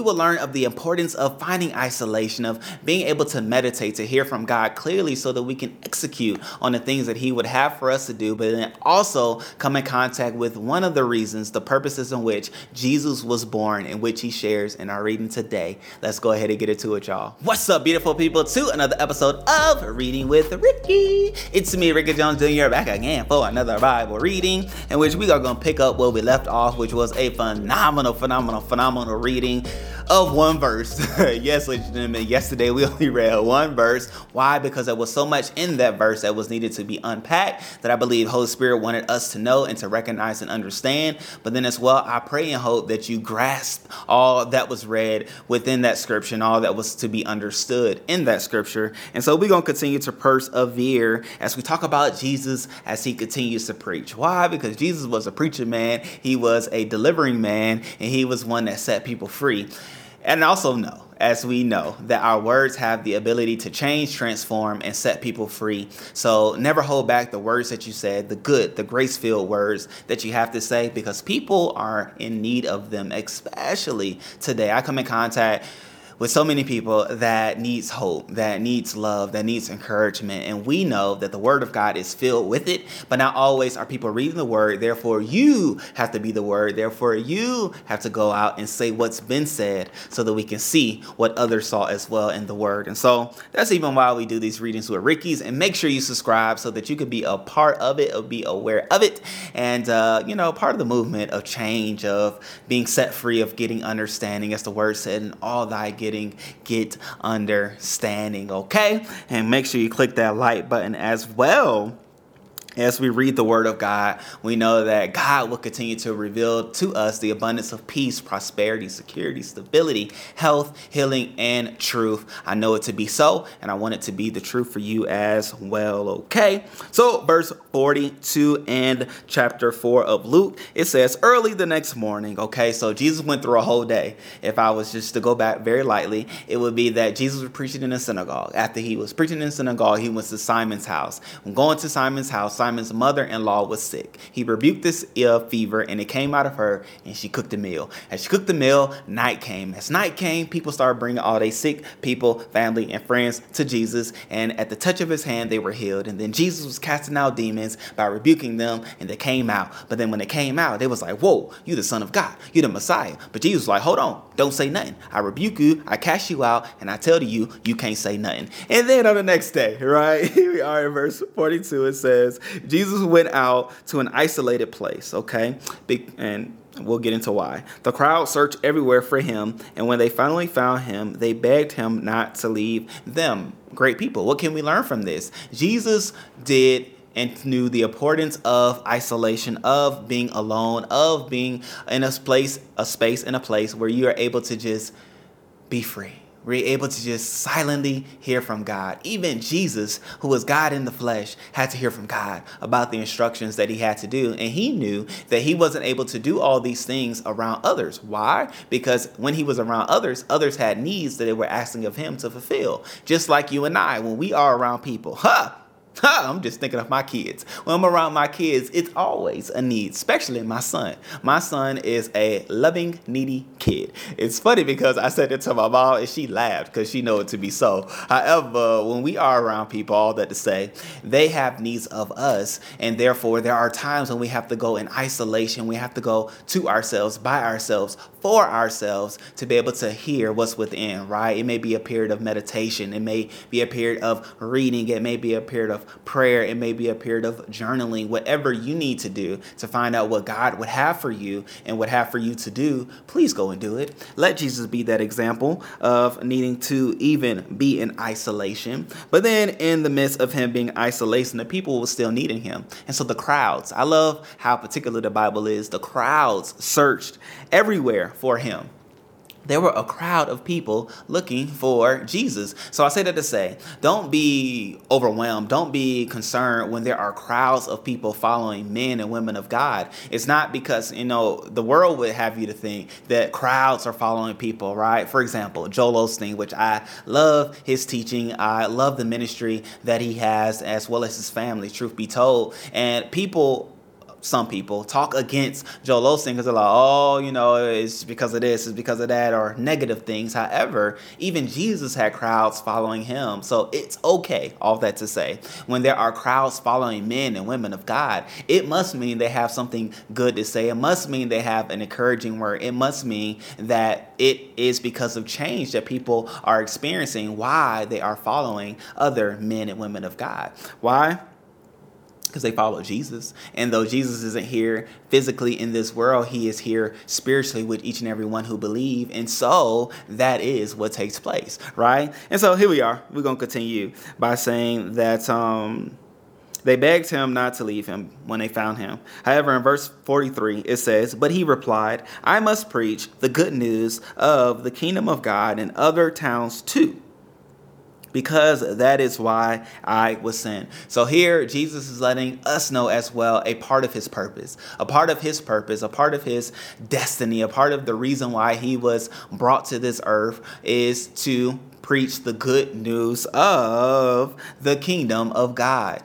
we will learn of the importance of finding isolation, of being able to meditate, to hear from God clearly so that we can execute on the things that He would have for us to do, but then also come in contact with one of the reasons, the purposes in which Jesus was born, in which He shares in our reading today. Let's go ahead and get into it, y'all. What's up, beautiful people, to another episode of Reading with Ricky. It's me, Ricky Jones Jr., back again for another Bible reading, in which we are going to pick up where we left off, which was a phenomenal, phenomenal, phenomenal reading of one verse. yes, ladies and gentlemen, yesterday we only read one verse. Why? Because there was so much in that verse that was needed to be unpacked that I believe Holy Spirit wanted us to know and to recognize and understand. But then as well, I pray and hope that you grasp all that was read within that scripture and all that was to be understood in that scripture. And so we're going to continue to persevere as we talk about Jesus as he continues to preach. Why? Because Jesus was a preacher man, he was a delivering man, and he was one that set people free. And also know, as we know, that our words have the ability to change, transform, and set people free. So never hold back the words that you said, the good, the grace filled words that you have to say, because people are in need of them, especially today. I come in contact with so many people that needs hope, that needs love, that needs encouragement. And we know that the word of God is filled with it, but not always are people reading the word. Therefore, you have to be the word. Therefore, you have to go out and say what's been said so that we can see what others saw as well in the word. And so that's even why we do these readings with Ricky's. And make sure you subscribe so that you can be a part of it or be aware of it. And, uh, you know, part of the movement of change, of being set free, of getting understanding, as the word said, and all thy getting getting get understanding, okay? And make sure you click that like button as well as we read the Word of God, we know that God will continue to reveal to us the abundance of peace, prosperity, security, stability, health, healing, and truth. I know it to be so, and I want it to be the truth for you as well. Okay, so verse 42 and chapter 4 of Luke, it says, Early the next morning. Okay, so Jesus went through a whole day. If I was just to go back very lightly, it would be that Jesus was preaching in a synagogue. After he was preaching in a synagogue, he went to Simon's house. When going to Simon's house, Simon's mother in law was sick. He rebuked this ill fever and it came out of her and she cooked a meal. As she cooked the meal, night came. As night came, people started bringing all their sick people, family, and friends to Jesus. And at the touch of his hand, they were healed. And then Jesus was casting out demons by rebuking them and they came out. But then when they came out, they was like, whoa, you the son of God. You the Messiah. But Jesus was like, hold on, don't say nothing. I rebuke you, I cast you out, and I tell you, you can't say nothing. And then on the next day, right, here we are in verse 42, it says, Jesus went out to an isolated place, okay? And we'll get into why. The crowd searched everywhere for him, and when they finally found him, they begged him not to leave them. Great people. What can we learn from this? Jesus did and knew the importance of isolation, of being alone, of being in a place, a space in a place where you are able to just be free we're able to just silently hear from God. Even Jesus, who was God in the flesh, had to hear from God about the instructions that he had to do. And he knew that he wasn't able to do all these things around others. Why? Because when he was around others, others had needs that they were asking of him to fulfill. Just like you and I, when we are around people, huh? I'm just thinking of my kids. When I'm around my kids, it's always a need, especially my son. My son is a loving, needy kid. It's funny because I said it to my mom and she laughed because she know it to be so. However, when we are around people, all that to say, they have needs of us, and therefore there are times when we have to go in isolation. We have to go to ourselves, by ourselves, for ourselves to be able to hear what's within, right? It may be a period of meditation, it may be a period of reading, it may be a period of prayer, it may be a period of journaling, whatever you need to do to find out what God would have for you and would have for you to do, please go and do it. Let Jesus be that example of needing to even be in isolation. But then in the midst of him being isolation, the people were still needing him. And so the crowds, I love how particular the Bible is, the crowds searched everywhere for him there were a crowd of people looking for Jesus. So I say that to say, don't be overwhelmed. Don't be concerned when there are crowds of people following men and women of God. It's not because, you know, the world would have you to think that crowds are following people, right? For example, Joel Osteen, which I love his teaching. I love the ministry that he has as well as his family, truth be told. And people some people talk against Joel Osteen because they're like, oh, you know, it's because of this, it's because of that, or negative things. However, even Jesus had crowds following him. So it's okay, all that to say. When there are crowds following men and women of God, it must mean they have something good to say. It must mean they have an encouraging word. It must mean that it is because of change that people are experiencing why they are following other men and women of God. Why? Because they follow Jesus. And though Jesus isn't here physically in this world, he is here spiritually with each and every one who believe. And so that is what takes place, right? And so here we are. We're going to continue by saying that um, they begged him not to leave him when they found him. However, in verse 43, it says, But he replied, I must preach the good news of the kingdom of God in other towns too because that is why I was sent. So here, Jesus is letting us know as well a part of his purpose, a part of his purpose, a part of his destiny, a part of the reason why he was brought to this earth is to preach the good news of the kingdom of God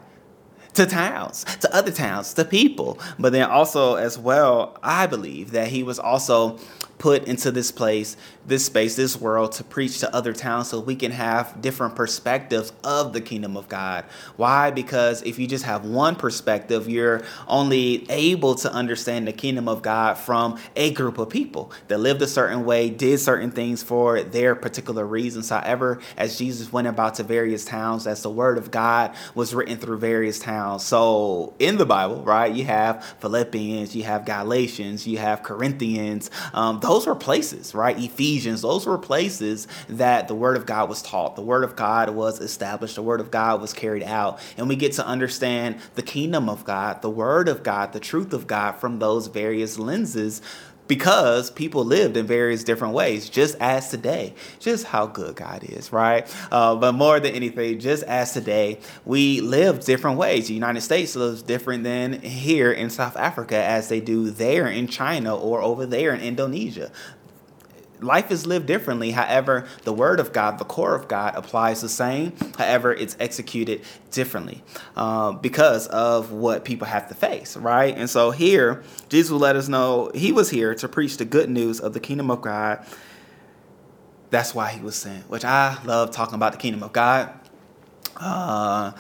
to towns, to other towns, to people. But then also, as well, I believe that he was also put into this place, this space, this world to preach to other towns so we can have different perspectives of the kingdom of God. Why? Because if you just have one perspective, you're only able to understand the kingdom of God from a group of people that lived a certain way, did certain things for their particular reasons. However, as Jesus went about to various towns, as the word of God was written through various towns. So in the Bible, right, you have Philippians, you have Galatians, you have Corinthians. Um, those were places, right? Ephesians, those were places that the Word of God was taught. The Word of God was established. The Word of God was carried out. And we get to understand the kingdom of God, the Word of God, the truth of God from those various lenses because people lived in various different ways, just as today. Just how good God is, right? Uh, but more than anything, just as today, we live different ways. The United States lives different than here in South Africa as they do there in China or over there in Indonesia life is lived differently. However, the word of God, the core of God, applies the same. However, it's executed differently uh, because of what people have to face, right? And so here, Jesus will let us know he was here to preach the good news of the kingdom of God. That's why he was sent, which I love talking about the kingdom of God uh,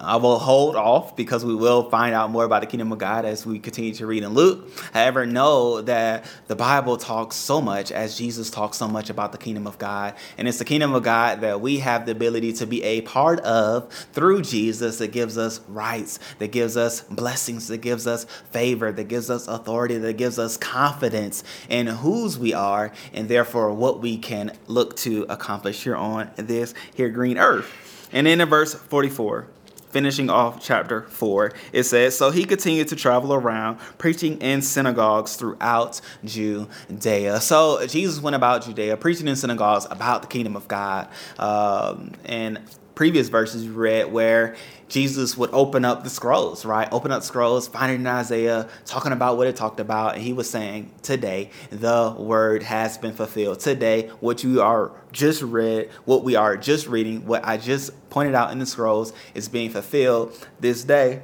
I will hold off because we will find out more about the kingdom of God as we continue to read in Luke. However, know that the Bible talks so much as Jesus talks so much about the kingdom of God. And it's the kingdom of God that we have the ability to be a part of through Jesus that gives us rights, that gives us blessings, that gives us favor, that gives us authority, that gives us confidence in whose we are and therefore what we can look to accomplish here on this here green earth. And then in verse 44, finishing off chapter 4, it says, So he continued to travel around, preaching in synagogues throughout Judea. So Jesus went about Judea, preaching in synagogues about the kingdom of God. Um, and previous verses we read where Jesus would open up the scrolls, right? Open up scrolls, find it in Isaiah, talking about what it talked about. And he was saying, Today, the word has been fulfilled. Today, what you are just read, what we are just reading, what I just pointed out in the scrolls is being fulfilled this day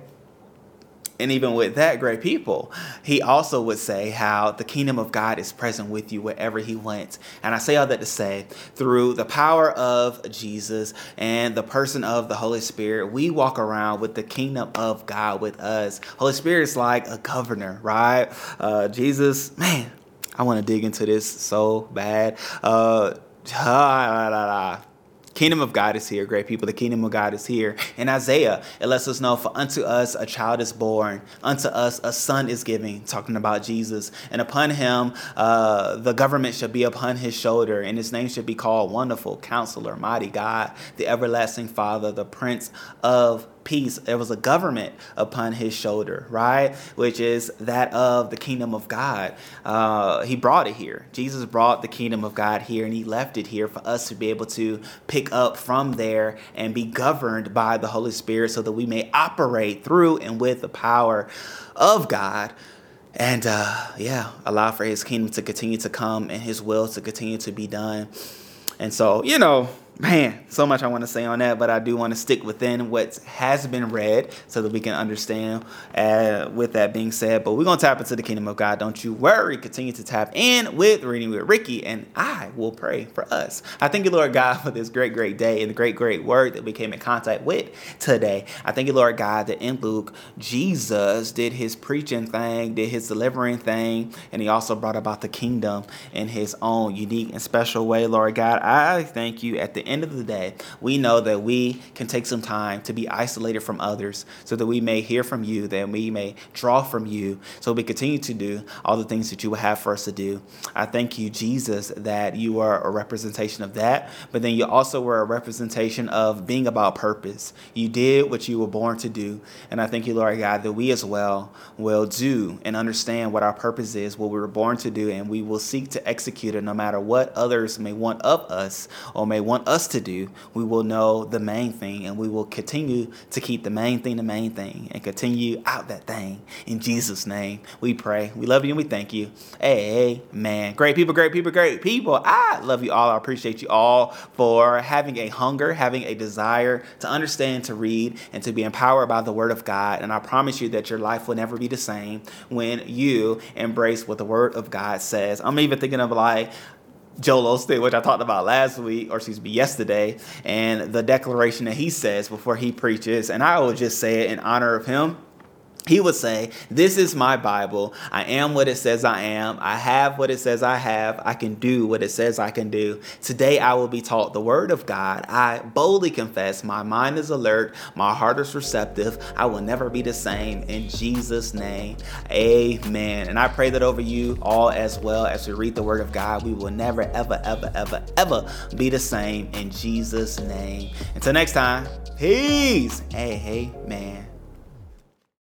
and even with that great people, he also would say how the kingdom of God is present with you wherever he went. And I say all that to say, through the power of Jesus and the person of the Holy Spirit, we walk around with the kingdom of God with us. Holy Spirit is like a governor, right? Uh, Jesus, man, I want to dig into this so bad. Uh, Kingdom of God is here, great people. The kingdom of God is here. In Isaiah, it lets us know, For unto us a child is born, unto us a son is given, talking about Jesus. And upon him, uh, the government shall be upon his shoulder, and his name should be called Wonderful Counselor, Mighty God, the Everlasting Father, the Prince of peace. There was a government upon his shoulder, right? Which is that of the kingdom of God. Uh, he brought it here. Jesus brought the kingdom of God here and he left it here for us to be able to pick up from there and be governed by the Holy Spirit so that we may operate through and with the power of God. And uh, yeah, allow for his kingdom to continue to come and his will to continue to be done. And so, you know, man, so much I want to say on that, but I do want to stick within what has been read so that we can understand. Uh, with that being said, but we're gonna tap into the kingdom of God. Don't you worry. Continue to tap in with reading with Ricky, and I will pray for us. I thank you, Lord God, for this great, great day and the great, great word that we came in contact with today. I thank you, Lord God, that in Luke, Jesus did his preaching thing, did his delivering thing, and he also brought about the kingdom in his own unique and special way, Lord God. I thank you at the end of the day, we know that we can take some time to be isolated from others so that we may hear from you, that we may draw from you, so we continue to do all the things that you would have for us to do. I thank you, Jesus, that you are a representation of that, but then you also were a representation of being about purpose. You did what you were born to do. And I thank you, Lord God, that we as well will do and understand what our purpose is, what we were born to do, and we will seek to execute it no matter what others may want of us or may want us to do, we will know the main thing and we will continue to keep the main thing the main thing and continue out that thing. In Jesus' name, we pray. We love you and we thank you. Amen. Great people, great people, great people. I love you all. I appreciate you all for having a hunger, having a desire to understand, to read, and to be empowered by the Word of God. And I promise you that your life will never be the same when you embrace what the Word of God says. I'm even thinking of like, Joel Osteen, which I talked about last week, or excuse me, yesterday, and the declaration that he says before he preaches. And I will just say it in honor of him he would say, This is my Bible. I am what it says I am. I have what it says I have. I can do what it says I can do. Today I will be taught the word of God. I boldly confess my mind is alert, my heart is receptive. I will never be the same. In Jesus' name, amen. And I pray that over you all as well as we read the word of God. We will never, ever, ever, ever, ever be the same. In Jesus' name. Until next time, peace. Hey, hey, man.